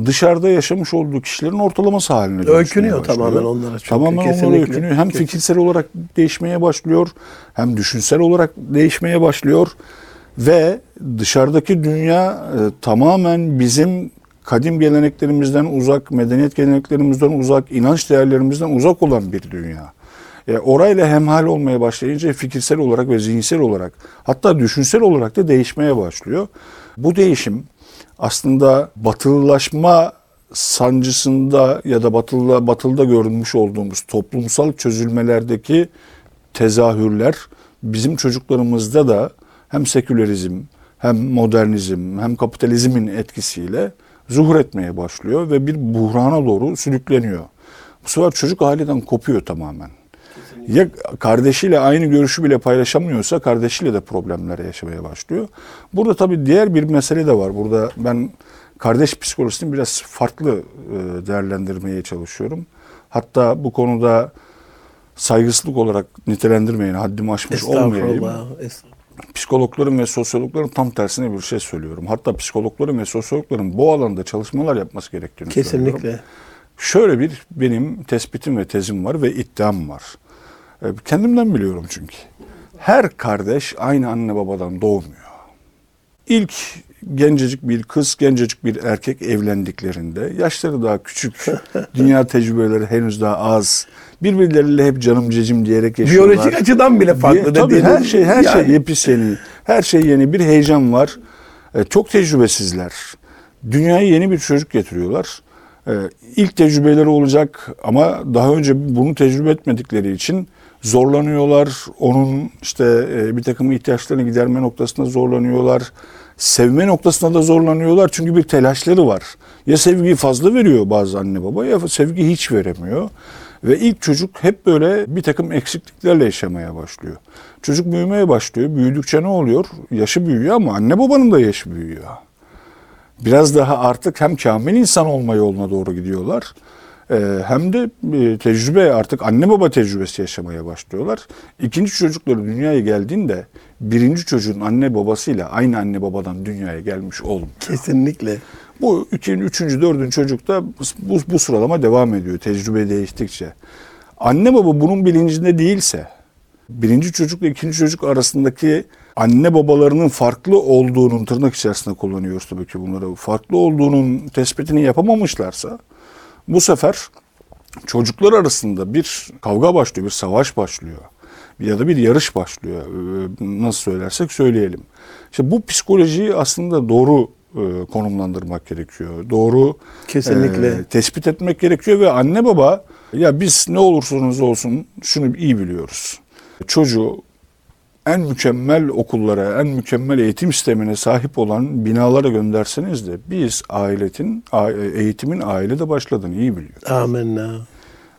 Dışarıda yaşamış olduğu kişilerin ortalaması haline dönüşmeye Öykünüyor başlıyor. tamamen onlara çünkü, Tamamen onlara kesinlikle. öykünüyor. Hem Kesin. fikirsel olarak değişmeye başlıyor, hem düşünsel olarak değişmeye başlıyor ve dışarıdaki dünya e, tamamen bizim kadim geleneklerimizden uzak, medeniyet geleneklerimizden uzak, inanç değerlerimizden uzak olan bir dünya. E, orayla hemhal olmaya başlayınca fikirsel olarak ve zihinsel olarak hatta düşünsel olarak da değişmeye başlıyor. Bu değişim aslında batılılaşma sancısında ya da batılı, batılıda görünmüş olduğumuz toplumsal çözülmelerdeki tezahürler bizim çocuklarımızda da hem sekülerizm hem modernizm hem kapitalizmin etkisiyle zuhur etmeye başlıyor ve bir buhrana doğru sürükleniyor. Bu sefer çocuk aileden kopuyor tamamen. Ya kardeşiyle aynı görüşü bile paylaşamıyorsa kardeşiyle de problemler yaşamaya başlıyor. Burada tabii diğer bir mesele de var. Burada ben kardeş psikolojisini biraz farklı e, değerlendirmeye çalışıyorum. Hatta bu konuda saygısızlık olarak nitelendirmeyin, haddimi aşmış olmayayım. Psikologların ve sosyologların tam tersine bir şey söylüyorum. Hatta psikologların ve sosyologların bu alanda çalışmalar yapması gerektiğini söylüyorum. Kesinlikle. Şöyle bir benim tespitim ve tezim var ve iddiam var. E, Kendimden biliyorum çünkü. Her kardeş aynı anne babadan doğmuyor. İlk gencecik bir kız, gencecik bir erkek evlendiklerinde yaşları daha küçük, dünya tecrübeleri henüz daha az. Birbirleriyle hep canım cicim diyerek yaşıyorlar. Biyolojik açıdan bile farklı. Tabii dediğiniz- her şey her Yani şey yepis yeni. Her şey yeni. Bir heyecan var. E, çok tecrübesizler. Dünyaya yeni bir çocuk getiriyorlar. E, ilk tecrübeleri olacak ama daha önce bunu tecrübe etmedikleri için zorlanıyorlar. Onun işte e, bir takım ihtiyaçlarını giderme noktasında zorlanıyorlar. Sevme noktasında da zorlanıyorlar çünkü bir telaşları var. Ya sevgiyi fazla veriyor bazı anne baba ya sevgi hiç veremiyor. Ve ilk çocuk hep böyle bir takım eksikliklerle yaşamaya başlıyor. Çocuk büyümeye başlıyor. Büyüdükçe ne oluyor? Yaşı büyüyor ama anne babanın da yaşı büyüyor. Biraz daha artık hem kamil insan olma yoluna doğru gidiyorlar. Ee, hem de e, tecrübe artık anne baba tecrübesi yaşamaya başlıyorlar. İkinci çocukları dünyaya geldiğinde birinci çocuğun anne babasıyla aynı anne babadan dünyaya gelmiş olmuyor. Kesinlikle. Bu ikinci, üçüncü, dördüncü çocukta bu, bu sıralama devam ediyor tecrübe değiştikçe. Anne baba bunun bilincinde değilse, birinci çocukla ikinci çocuk arasındaki anne babalarının farklı olduğunun tırnak içerisinde kullanıyoruz tabii ki bunları. Farklı olduğunun tespitini yapamamışlarsa bu sefer çocuklar arasında bir kavga başlıyor, bir savaş başlıyor. Ya da bir yarış başlıyor. Ee, Nasıl söylersek söyleyelim. İşte bu psikolojiyi aslında doğru e, konumlandırmak gerekiyor. Doğru Kesinlikle. e, tespit etmek gerekiyor ve anne baba ya biz ne olursanız olsun şunu iyi biliyoruz. Çocuğu en mükemmel okullara, en mükemmel eğitim sistemine sahip olan binalara gönderseniz de biz ailetin, eğitimin ailede başladığını iyi biliyoruz. Amenna.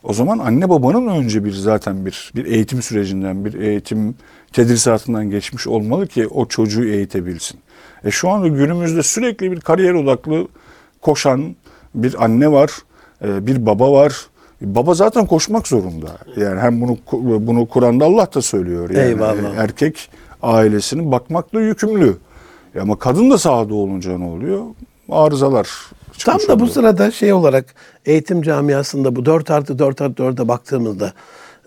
O zaman anne babanın önce bir zaten bir bir eğitim sürecinden, bir eğitim tedrisatından geçmiş olmalı ki o çocuğu eğitebilsin. E şu anda günümüzde sürekli bir kariyer odaklı koşan bir anne var, e, bir baba var. Baba zaten koşmak zorunda. Yani hem bunu bunu Kur'an'da Allah da söylüyor. Yani Eyvallah. erkek ailesinin bakmakla yükümlü. Ama kadın da sahada olunca ne oluyor? Arızalar. Tam da bu oluyor. sırada şey olarak eğitim camiasında bu 4 artı 4 artı 4'e baktığımızda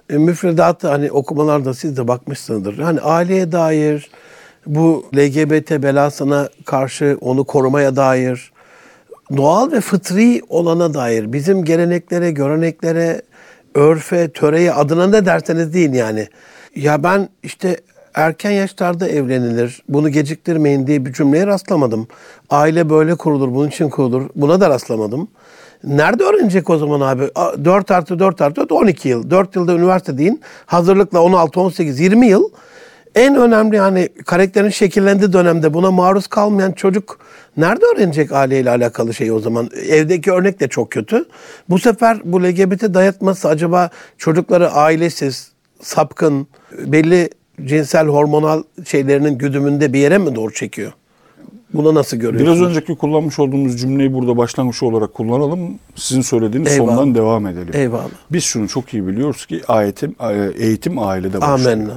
e, müfredatı hani okumalarda siz de bakmışsınızdır. Hani aileye dair bu LGBT belasına karşı onu korumaya dair doğal ve fıtri olana dair bizim geleneklere, göreneklere, örfe, töreye adına ne derseniz deyin yani. Ya ben işte erken yaşlarda evlenilir, bunu geciktirmeyin diye bir cümleye rastlamadım. Aile böyle kurulur, bunun için kurulur. Buna da rastlamadım. Nerede öğrenecek o zaman abi? A, 4 artı 4 artı 4 12 yıl. 4 yılda üniversite deyin. Hazırlıkla 16, 18, 20 yıl. En önemli hani karakterin şekillendiği dönemde buna maruz kalmayan çocuk nerede öğrenecek aileyle alakalı şeyi o zaman? Evdeki örnek de çok kötü. Bu sefer bu LGBT dayatması acaba çocukları ailesiz, sapkın, belli cinsel hormonal şeylerinin güdümünde bir yere mi doğru çekiyor? Buna nasıl görüyorsunuz? Biraz önceki kullanmış olduğumuz cümleyi burada başlangıç olarak kullanalım. Sizin söylediğiniz Eyvallah. sondan devam edelim. Eyvallah. Biz şunu çok iyi biliyoruz ki eğitim, eğitim ailede başlıyor. Amenna.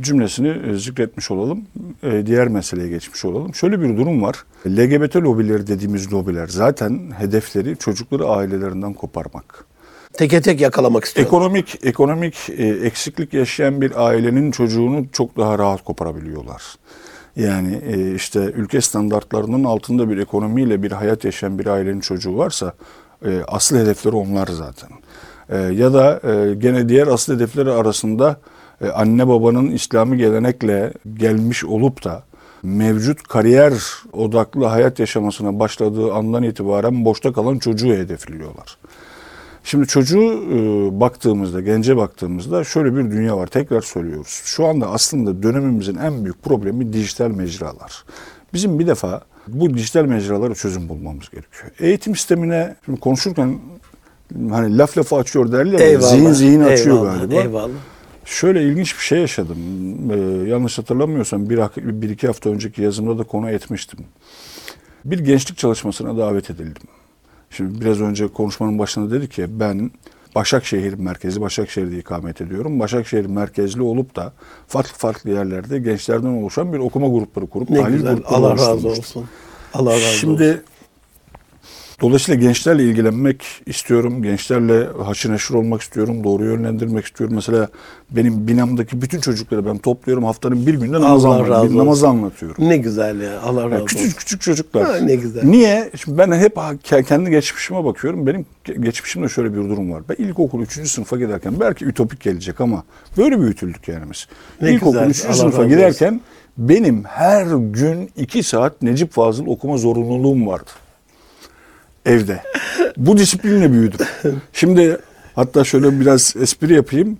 Cümlesini e, zikretmiş olalım. E, Diğer meseleye geçmiş olalım. Şöyle bir durum var. LGBT lobileri dediğimiz lobiler zaten hedefleri çocukları ailelerinden koparmak. Teke tek yakalamak istiyor. Ekonomik ekonomik e, eksiklik yaşayan bir ailenin çocuğunu çok daha rahat koparabiliyorlar. Yani işte ülke standartlarının altında bir ekonomiyle bir hayat yaşayan bir ailenin çocuğu varsa asıl hedefleri onlar zaten. Ya da gene diğer asıl hedefleri arasında anne babanın İslami gelenekle gelmiş olup da mevcut kariyer odaklı hayat yaşamasına başladığı andan itibaren boşta kalan çocuğu hedefliyorlar. Şimdi çocuğu e, baktığımızda, gence baktığımızda şöyle bir dünya var. Tekrar söylüyoruz. Şu anda aslında dönemimizin en büyük problemi dijital mecralar. Bizim bir defa bu dijital mecralara çözüm bulmamız gerekiyor. Eğitim sistemine şimdi konuşurken hani laf lafı açıyor derler ya, zihin zihin açıyor eyvallah, galiba. Eyvallah. Şöyle ilginç bir şey yaşadım. Ee, yanlış hatırlamıyorsam bir, bir iki hafta önceki yazımda da konu etmiştim. Bir gençlik çalışmasına davet edildim. Şimdi biraz önce konuşmanın başında dedik ya ben Başakşehir merkezi, Başakşehir'de ikamet ediyorum. Başakşehir merkezli olup da farklı farklı yerlerde gençlerden oluşan bir okuma grupları kurup Ne tahlil güzel. grupları Allah razı olsun. Allah razı olsun. Şimdi dolayısıyla gençlerle ilgilenmek istiyorum. Gençlerle haşır neşir olmak istiyorum. Doğru yönlendirmek istiyorum. Mesela benim binamdaki bütün çocukları ben topluyorum. Haftanın bir günde namaz, anlat- bir namaz anlatıyorum. Ne güzel ya. Allah razı Yani olsun. küçük küçük çocuklar. Ha, ne güzel. Niye? Şimdi ben hep kendi geçmişime bakıyorum. Benim ge- geçmişimde şöyle bir durum var. Ben ilkokul 3. sınıfa giderken belki ütopik gelecek ama böyle büyütüldük yani biz. Ne ilkokul güzel, 3. Allah sınıfa giderken benim her gün 2 saat Necip Fazıl okuma zorunluluğum vardı. Evde. Bu disiplinle büyüdüm. Şimdi hatta şöyle biraz espri yapayım.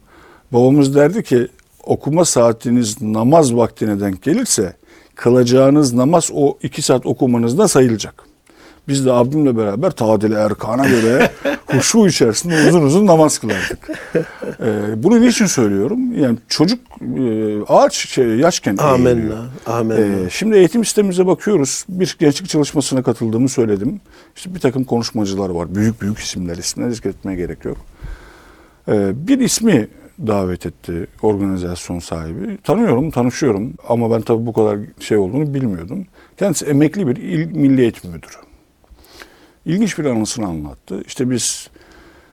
Babamız derdi ki okuma saatiniz namaz vaktine denk gelirse kılacağınız namaz o iki saat okumanızda sayılacak. Biz de abimle beraber tadil erkana göre huşu içerisinde uzun uzun namaz kılardık. Ee, bunu niçin söylüyorum? Yani çocuk e, ağaç şey, yaşken. Amenna. Amenna. Ee, şimdi eğitim sistemimize bakıyoruz. Bir gençlik çalışmasına katıldığımı söyledim. İşte bir takım konuşmacılar var. Büyük büyük isimler. İsimler zikretmeye gerek yok. Ee, bir ismi davet etti organizasyon sahibi. Tanıyorum, tanışıyorum ama ben tabii bu kadar şey olduğunu bilmiyordum. Kendisi emekli bir il milli eğitim müdürü. İlginç bir anısını anlattı. İşte biz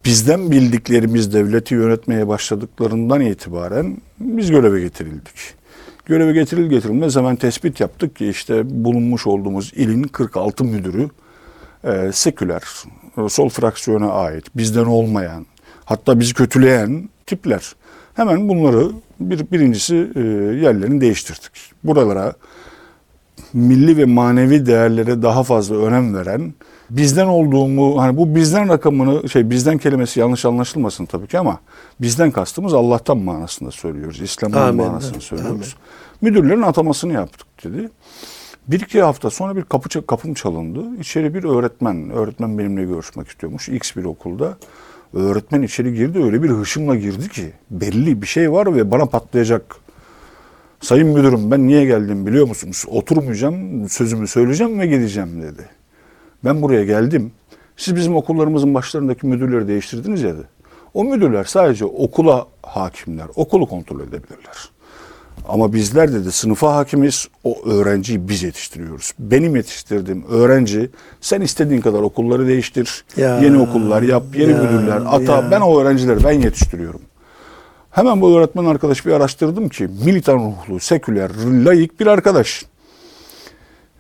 bizden bildiklerimiz devleti yönetmeye başladıklarından itibaren biz göreve getirildik. Göreve getiril getirilmez hemen tespit yaptık ki işte bulunmuş olduğumuz ilin 46 müdürü e, seküler, sol fraksiyona ait, bizden olmayan, hatta bizi kötüleyen tipler. Hemen bunları bir birincisi e, yerlerini değiştirdik. Buralara milli ve manevi değerlere daha fazla önem veren, bizden olduğumu, hani bu bizden rakamını, şey bizden kelimesi yanlış anlaşılmasın tabii ki ama bizden kastımız Allah'tan manasında söylüyoruz. İslam'dan Amin. manasında söylüyoruz. Müdürlerin atamasını yaptık dedi. Bir iki hafta sonra bir kapı kapım çalındı. İçeri bir öğretmen, öğretmen benimle görüşmek istiyormuş. X bir okulda. Öğretmen içeri girdi öyle bir hışımla girdi ki belli bir şey var ve bana patlayacak. Sayın müdürüm ben niye geldim biliyor musunuz? Oturmayacağım, sözümü söyleyeceğim ve gideceğim dedi. Ben buraya geldim. Siz bizim okullarımızın başlarındaki müdürleri değiştirdiniz ya dedi. O müdürler sadece okula hakimler, okulu kontrol edebilirler. Ama bizler dedi sınıfa hakimiz, o öğrenciyi biz yetiştiriyoruz. Benim yetiştirdiğim öğrenci, sen istediğin kadar okulları değiştir, Ya, yeni okullar yap, yeni ya, müdürler ata, ya. ben o öğrencileri ben yetiştiriyorum. Hemen bu öğretmen arkadaş bir araştırdım ki militan ruhlu, seküler, layık bir arkadaş.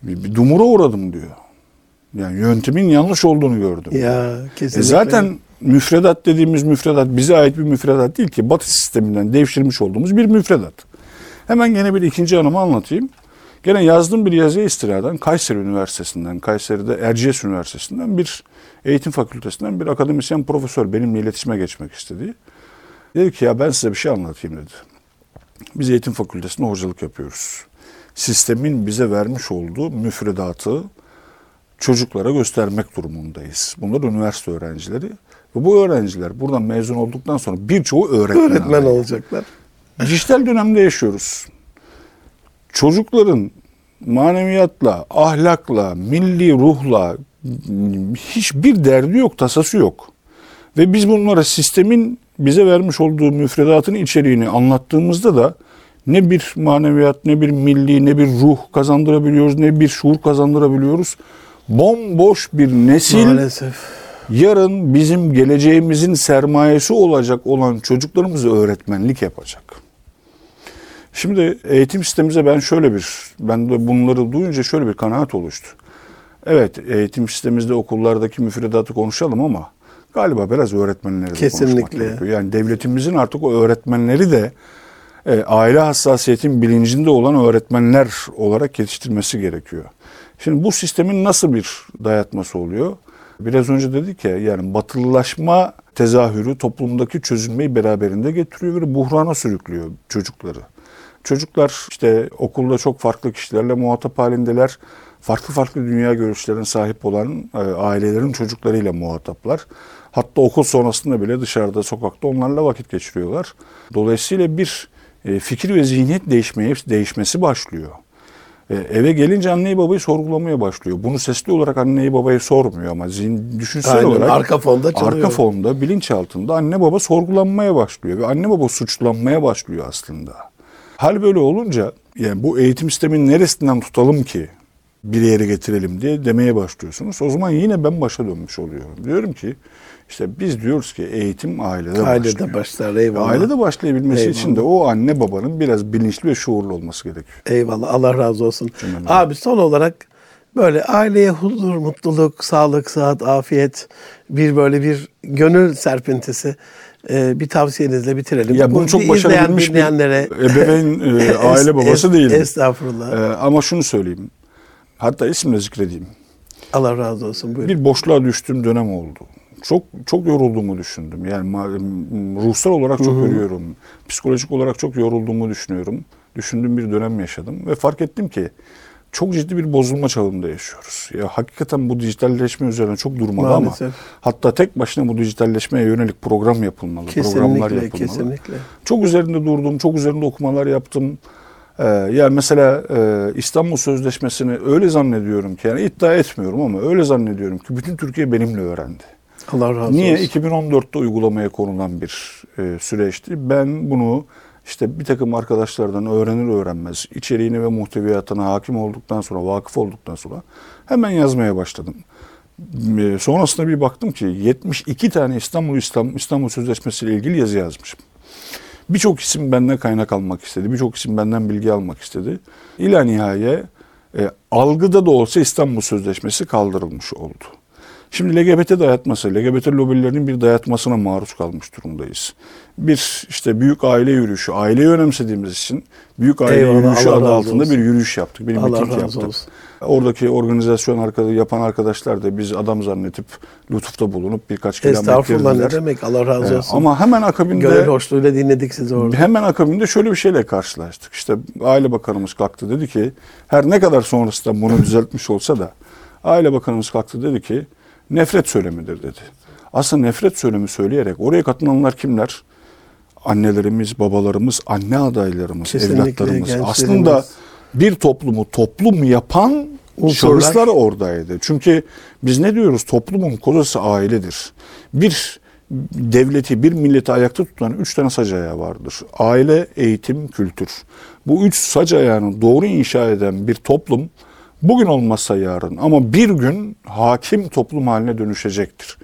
Bir, bir dumura uğradım diyor. Yani yöntemin yanlış olduğunu gördüm. Ya E kesinlikle. zaten müfredat dediğimiz müfredat bize ait bir müfredat değil ki. Batı sisteminden devşirmiş olduğumuz bir müfredat. Hemen gene bir ikinci anımı anlatayım. Gene yazdığım bir yazıya istinaden Kayseri Üniversitesi'nden, Kayseri'de Erciyes Üniversitesi'nden bir eğitim fakültesinden bir akademisyen profesör benimle iletişime geçmek istedi. Dedi ki ya ben size bir şey anlatayım dedi. Biz eğitim fakültesinde hocalık yapıyoruz. Sistemin bize vermiş olduğu müfredatı çocuklara göstermek durumundayız. Bunlar üniversite öğrencileri. Ve bu öğrenciler buradan mezun olduktan sonra birçoğu öğretmen, öğretmen adayı. olacaklar. Dijital dönemde yaşıyoruz. Çocukların maneviyatla, ahlakla, milli ruhla hiçbir derdi yok, tasası yok. Ve biz bunlara sistemin bize vermiş olduğu müfredatın içeriğini anlattığımızda da ne bir maneviyat, ne bir milli, ne bir ruh kazandırabiliyoruz, ne bir şuur kazandırabiliyoruz. Bomboş bir nesil Maalesef. yarın bizim geleceğimizin sermayesi olacak olan çocuklarımıza öğretmenlik yapacak. Şimdi eğitim sistemimize ben şöyle bir, ben de bunları duyunca şöyle bir kanaat oluştu. Evet eğitim sistemimizde okullardaki müfredatı konuşalım ama galiba biraz öğretmenleri de konuşmak Kesinlikle. gerekiyor. Yani devletimizin artık o öğretmenleri de e, aile hassasiyetin bilincinde olan öğretmenler olarak yetiştirmesi gerekiyor. Şimdi bu sistemin nasıl bir dayatması oluyor? Biraz önce dedik ya yani batılılaşma tezahürü toplumdaki çözülmeyi beraberinde getiriyor ve buhrana sürüklüyor çocukları. Çocuklar işte okulda çok farklı kişilerle muhatap halindeler. Farklı farklı dünya görüşlerine sahip olan e, ailelerin çocuklarıyla muhataplar. Hatta okul sonrasında bile dışarıda, sokakta onlarla vakit geçiriyorlar. Dolayısıyla bir e, fikir ve zihniyet değişmeye, değişmesi başlıyor. E, eve gelince anneyi babayı sorgulamaya başlıyor. Bunu sesli olarak anneyi babayı sormuyor ama zihin, düşünsel Aynen, olarak arka fonda çalıyor. arka fonda bilinç altında anne baba sorgulanmaya başlıyor ve anne baba suçlanmaya başlıyor aslında. Hal böyle olunca yani bu eğitim sisteminin neresinden tutalım ki bir yere getirelim diye demeye başlıyorsunuz. O zaman yine ben başa dönmüş oluyorum. Diyorum ki işte biz diyoruz ki eğitim ailede, Ailede başlıyor. başlar eyvallah. Ailede başlayabilmesi Eyvallah. için de o anne babanın biraz bilinçli ve şuurlu olması gerekiyor. Eyvallah Allah razı olsun. Cümlemize. Abi son olarak böyle aileye huzur, mutluluk, sağlık, sıhhat, afiyet bir böyle bir gönül serpintisi e, bir tavsiyenizle bitirelim. Ya bunu Bu çok başarabilmiş bir ebeveyn e, aile babası es- değilim. Estağfurullah. E, ama şunu söyleyeyim. Hatta ismini zikredeyim. Allah razı olsun. Buyurun. Bir boşluğa düştüğüm dönem oldu. Çok çok yorulduğumu düşündüm. Yani ruhsal olarak çok yoruluyorum. Psikolojik olarak çok yorulduğumu düşünüyorum. Düşündüğüm bir dönem yaşadım ve fark ettim ki çok ciddi bir bozulma çağında yaşıyoruz. Ya hakikaten bu dijitalleşme üzerine çok durmalı Maalesef. ama hatta tek başına bu dijitalleşmeye yönelik program yapılmalı, programlar Kesinlikle, yapılmalı. kesinlikle. Çok üzerinde durdum, çok üzerinde okumalar yaptım. Ee, yani mesela e, İstanbul Sözleşmesi'ni öyle zannediyorum ki, yani iddia etmiyorum ama öyle zannediyorum ki bütün Türkiye benimle öğrendi. Allah razı Niye? olsun. 2014'te uygulamaya konulan bir e, süreçti. Ben bunu işte bir takım arkadaşlardan öğrenir öğrenmez içeriğine ve muhteviyatına hakim olduktan sonra, vakıf olduktan sonra hemen yazmaya başladım. E, sonrasında bir baktım ki 72 tane İstanbul İstanbul, İstanbul Sözleşmesi ile ilgili yazı yazmışım. Birçok isim benden kaynak almak istedi. Birçok isim benden bilgi almak istedi. İla nihaye e, algıda da olsa İstanbul Sözleşmesi kaldırılmış oldu. Şimdi LGBT dayatması, LGBT lobilerinin bir dayatmasına maruz kalmış durumdayız. Bir işte büyük aile yürüyüşü, aileyi önemsediğimiz için büyük aile Eyvallah, yürüyüşü Allah adı altında olsun. bir yürüyüş yaptık. Bir Allah miting yaptık. olsun. Oradaki organizasyon arkada yapan arkadaşlar da biz adam zannetip lütufta bulunup birkaç kelam Estağfurullah ne ettirdiler. demek Allah razı Ee, olsun. Ama hemen akabinde Gönül hoşluğuyla dinledik sizi orada. Hemen akabinde şöyle bir şeyle karşılaştık. İşte Aile Bakanımız kalktı dedi ki her ne kadar sonrasında bunu düzeltmiş olsa da Aile Bakanımız kalktı dedi ki nefret söylemidir dedi. Aslında nefret söylemi söyleyerek oraya katılanlar kimler? Annelerimiz, babalarımız, anne adaylarımız, Kesinlikle, evlatlarımız. Aslında bir toplumu toplum yapan Unsurlar. şahıslar oradaydı. Çünkü biz ne diyoruz? Toplumun kozası ailedir. Bir devleti, bir milleti ayakta tutan üç tane sac ayağı vardır. Aile, eğitim, kültür. Bu üç sac ayağını doğru inşa eden bir toplum bugün olmazsa yarın ama bir gün hakim toplum haline dönüşecektir.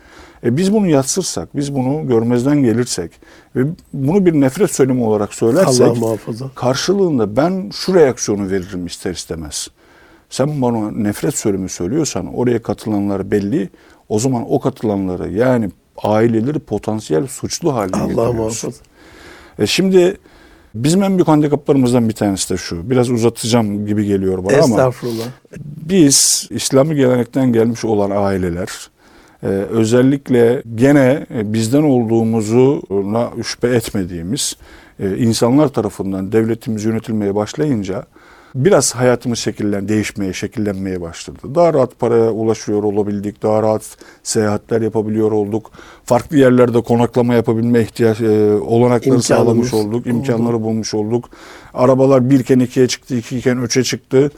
E biz bunu yatsırsak, biz bunu görmezden gelirsek ve bunu bir nefret söylemi olarak söylersek Allah muhafaza. karşılığında ben şu reaksiyonu veririm ister istemez. Sen bana nefret söylemi söylüyorsan oraya katılanlar belli. O zaman o katılanları yani aileleri potansiyel suçlu haline Allah getiriyorsun. muhafaza. E şimdi bizim en büyük handikaplarımızdan bir tanesi de şu. Biraz uzatacağım gibi geliyor bana ama Estağfurullah. biz İslami gelenekten gelmiş olan aileler e, özellikle gene e, bizden olduğumuzuna şüphe etmediğimiz e, insanlar tarafından devletimiz yönetilmeye başlayınca biraz hayatımız şekillen değişmeye, şekillenmeye başladı. Daha rahat paraya ulaşıyor olabildik, daha rahat seyahatler yapabiliyor olduk. Farklı yerlerde konaklama yapabilme ihtiyaç e, olanakları İmkanımız sağlamış olduk, imkanları bulmuş olduk. Arabalar birken ikiye çıktı, ikiyken üçe çıktı.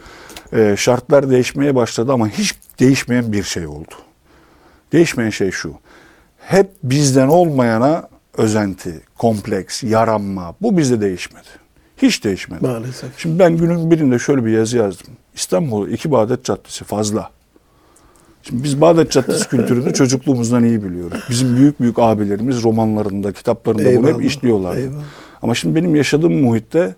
E, şartlar değişmeye başladı ama hiç değişmeyen bir şey oldu. Değişmeyen şey şu. Hep bizden olmayana özenti, kompleks, yaranma bu bizde değişmedi. Hiç değişmedi. Maalesef. Şimdi ben günün birinde şöyle bir yazı yazdım. İstanbul iki Bağdat Caddesi fazla. Şimdi biz Bağdat Caddesi kültürünü çocukluğumuzdan iyi biliyoruz. Bizim büyük büyük abilerimiz romanlarında, kitaplarında bunu Eyvallah, hep işliyorlar. eyvallah. Ama şimdi benim yaşadığım muhitte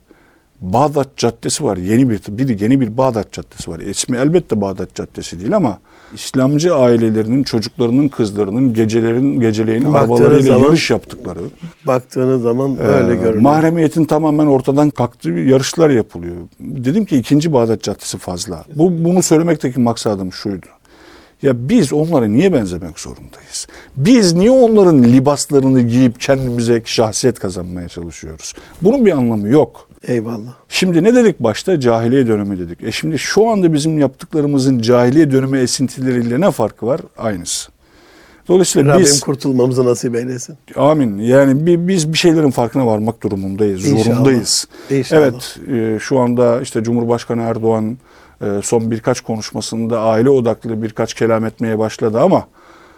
Bağdat Caddesi var. Yeni bir bir yeni bir Bağdat Caddesi var. İsmi elbette Bağdat Caddesi değil ama İslamcı ailelerinin çocuklarının kızlarının gecelerin geceleyin Baktığınız arabalarıyla zaman- yarış yaptıkları. Baktığınız zaman öyle Ee, görünüyor. Mahremiyetin tamamen ortadan kalktığı yarışlar yapılıyor. Dedim ki ikinci Bağdat Caddesi fazla. Bu bunu söylemekteki maksadım şuydu. Ya biz onlara niye benzemek zorundayız? Biz niye onların libaslarını giyip kendimize şahsiyet kazanmaya çalışıyoruz? Bunun bir anlamı yok. Eyvallah. Şimdi ne dedik başta? Cahiliye dönemi dedik. E şimdi şu anda bizim yaptıklarımızın cahiliye dönemi esintileriyle ne farkı var? Aynısı. Dolayısıyla Rabbim biz kurtulmamızı nasip eylesin. Amin. Yani bi- biz bir şeylerin farkına varmak durumundayız, İnşallah. zorundayız. İnşallah. Evet, e, şu anda işte Cumhurbaşkanı Erdoğan e, son birkaç konuşmasında aile odaklı birkaç kelam etmeye başladı ama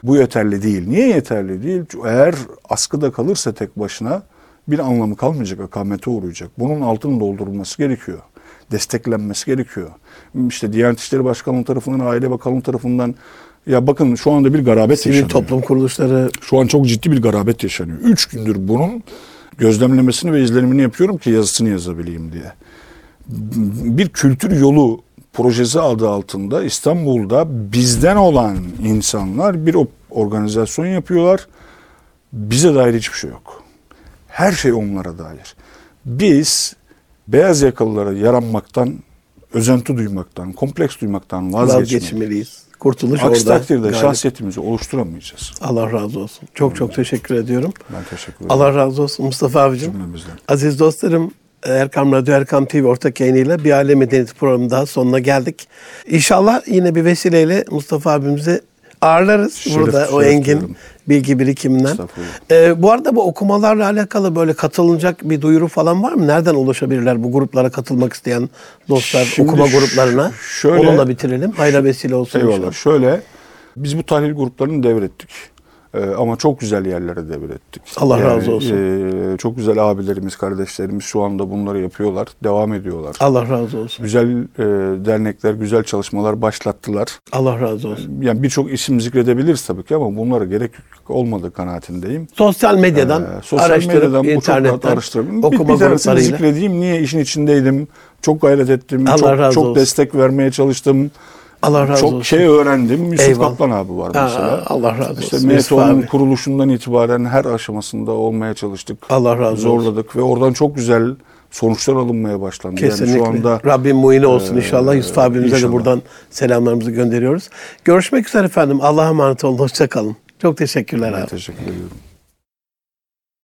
bu yeterli değil. Niye yeterli değil? Eğer askıda kalırsa tek başına bir anlamı kalmayacak, akamete uğrayacak. Bunun altının doldurulması gerekiyor. Desteklenmesi gerekiyor. İşte Diyanet İşleri Başkanlığı tarafından, Aile Bakanlığı tarafından ya bakın şu anda bir garabet Sivil yaşanıyor. toplum kuruluşları Şu an çok ciddi bir garabet yaşanıyor. Üç gündür bunun gözlemlemesini ve izlenimini yapıyorum ki yazısını yazabileyim diye. Bir kültür yolu projesi adı altında İstanbul'da bizden olan insanlar bir organizasyon yapıyorlar. Bize dair hiçbir şey yok. Her şey onlara dair. Biz beyaz yakalılara yaranmaktan, özenti duymaktan, kompleks duymaktan vazgeçmeliyiz. vazgeçmeliyiz. Kurtuluş Aksi orada. takdirde galip. şahsiyetimizi oluşturamayacağız. Allah razı olsun. Çok çok teşekkür ediyorum. Ben teşekkür ederim. Allah razı olsun Mustafa abicim. Cümlemizden. Aziz dostlarım Erkam Radyo, Erkam TV ortak yayınıyla bir aile medeniyeti programı daha sonuna geldik. İnşallah yine bir vesileyle Mustafa abimizi ağırlarız Şeref- burada o şeref engin duyuyorum. bilgi birikiminden. Ee, bu arada bu okumalarla alakalı böyle katılınacak bir duyuru falan var mı? Nereden ulaşabilirler bu gruplara katılmak isteyen dostlar Şimdi okuma gruplarına? şöyle- Onunla bitirelim. Hayra vesile olsun Eyvallah. inşallah. Şöyle biz bu tahlil gruplarını devrettik. Ee, ama çok güzel yerlere devrettik. Allah razı olsun. e, çok güzel abilerimiz, kardeşlerimiz şu anda bunları yapıyorlar. Devam ediyorlar. Allah razı olsun. Güzel e, dernekler, güzel çalışmalar başlattılar. Allah razı olsun. Yani birçok isim zikredebiliriz tabii ki ama bunlara gerek olmadığı kanaatindeyim. Sosyal medyadan Ee, sosyal araştırıp medyadan internetten. Bir, okuma bir gruplarıyla. zikredeyim. Niye işin içindeydim? Çok gayret ettim. Allah çok çok olsun. destek vermeye çalıştım. Allah razı çok olsun. şey öğrendim. Yusuf Eyvallah. Kaplan abi var mesela. Allah razı İşte olsun. MTO'nun abi. kuruluşundan itibaren her aşamasında olmaya çalıştık. Allah razı olsun. Zorladık ve oradan çok güzel sonuçlar alınmaya başlandı. Kesinlikle. Yani şu anda Rabbim muine olsun inşallah. Yusuf abimize de inşallah. buradan selamlarımızı gönderiyoruz. Görüşmek üzere efendim. Allah'a emanet olun. Hoşça kalın. Çok teşekkürler ben abi. teşekkür ediyorum.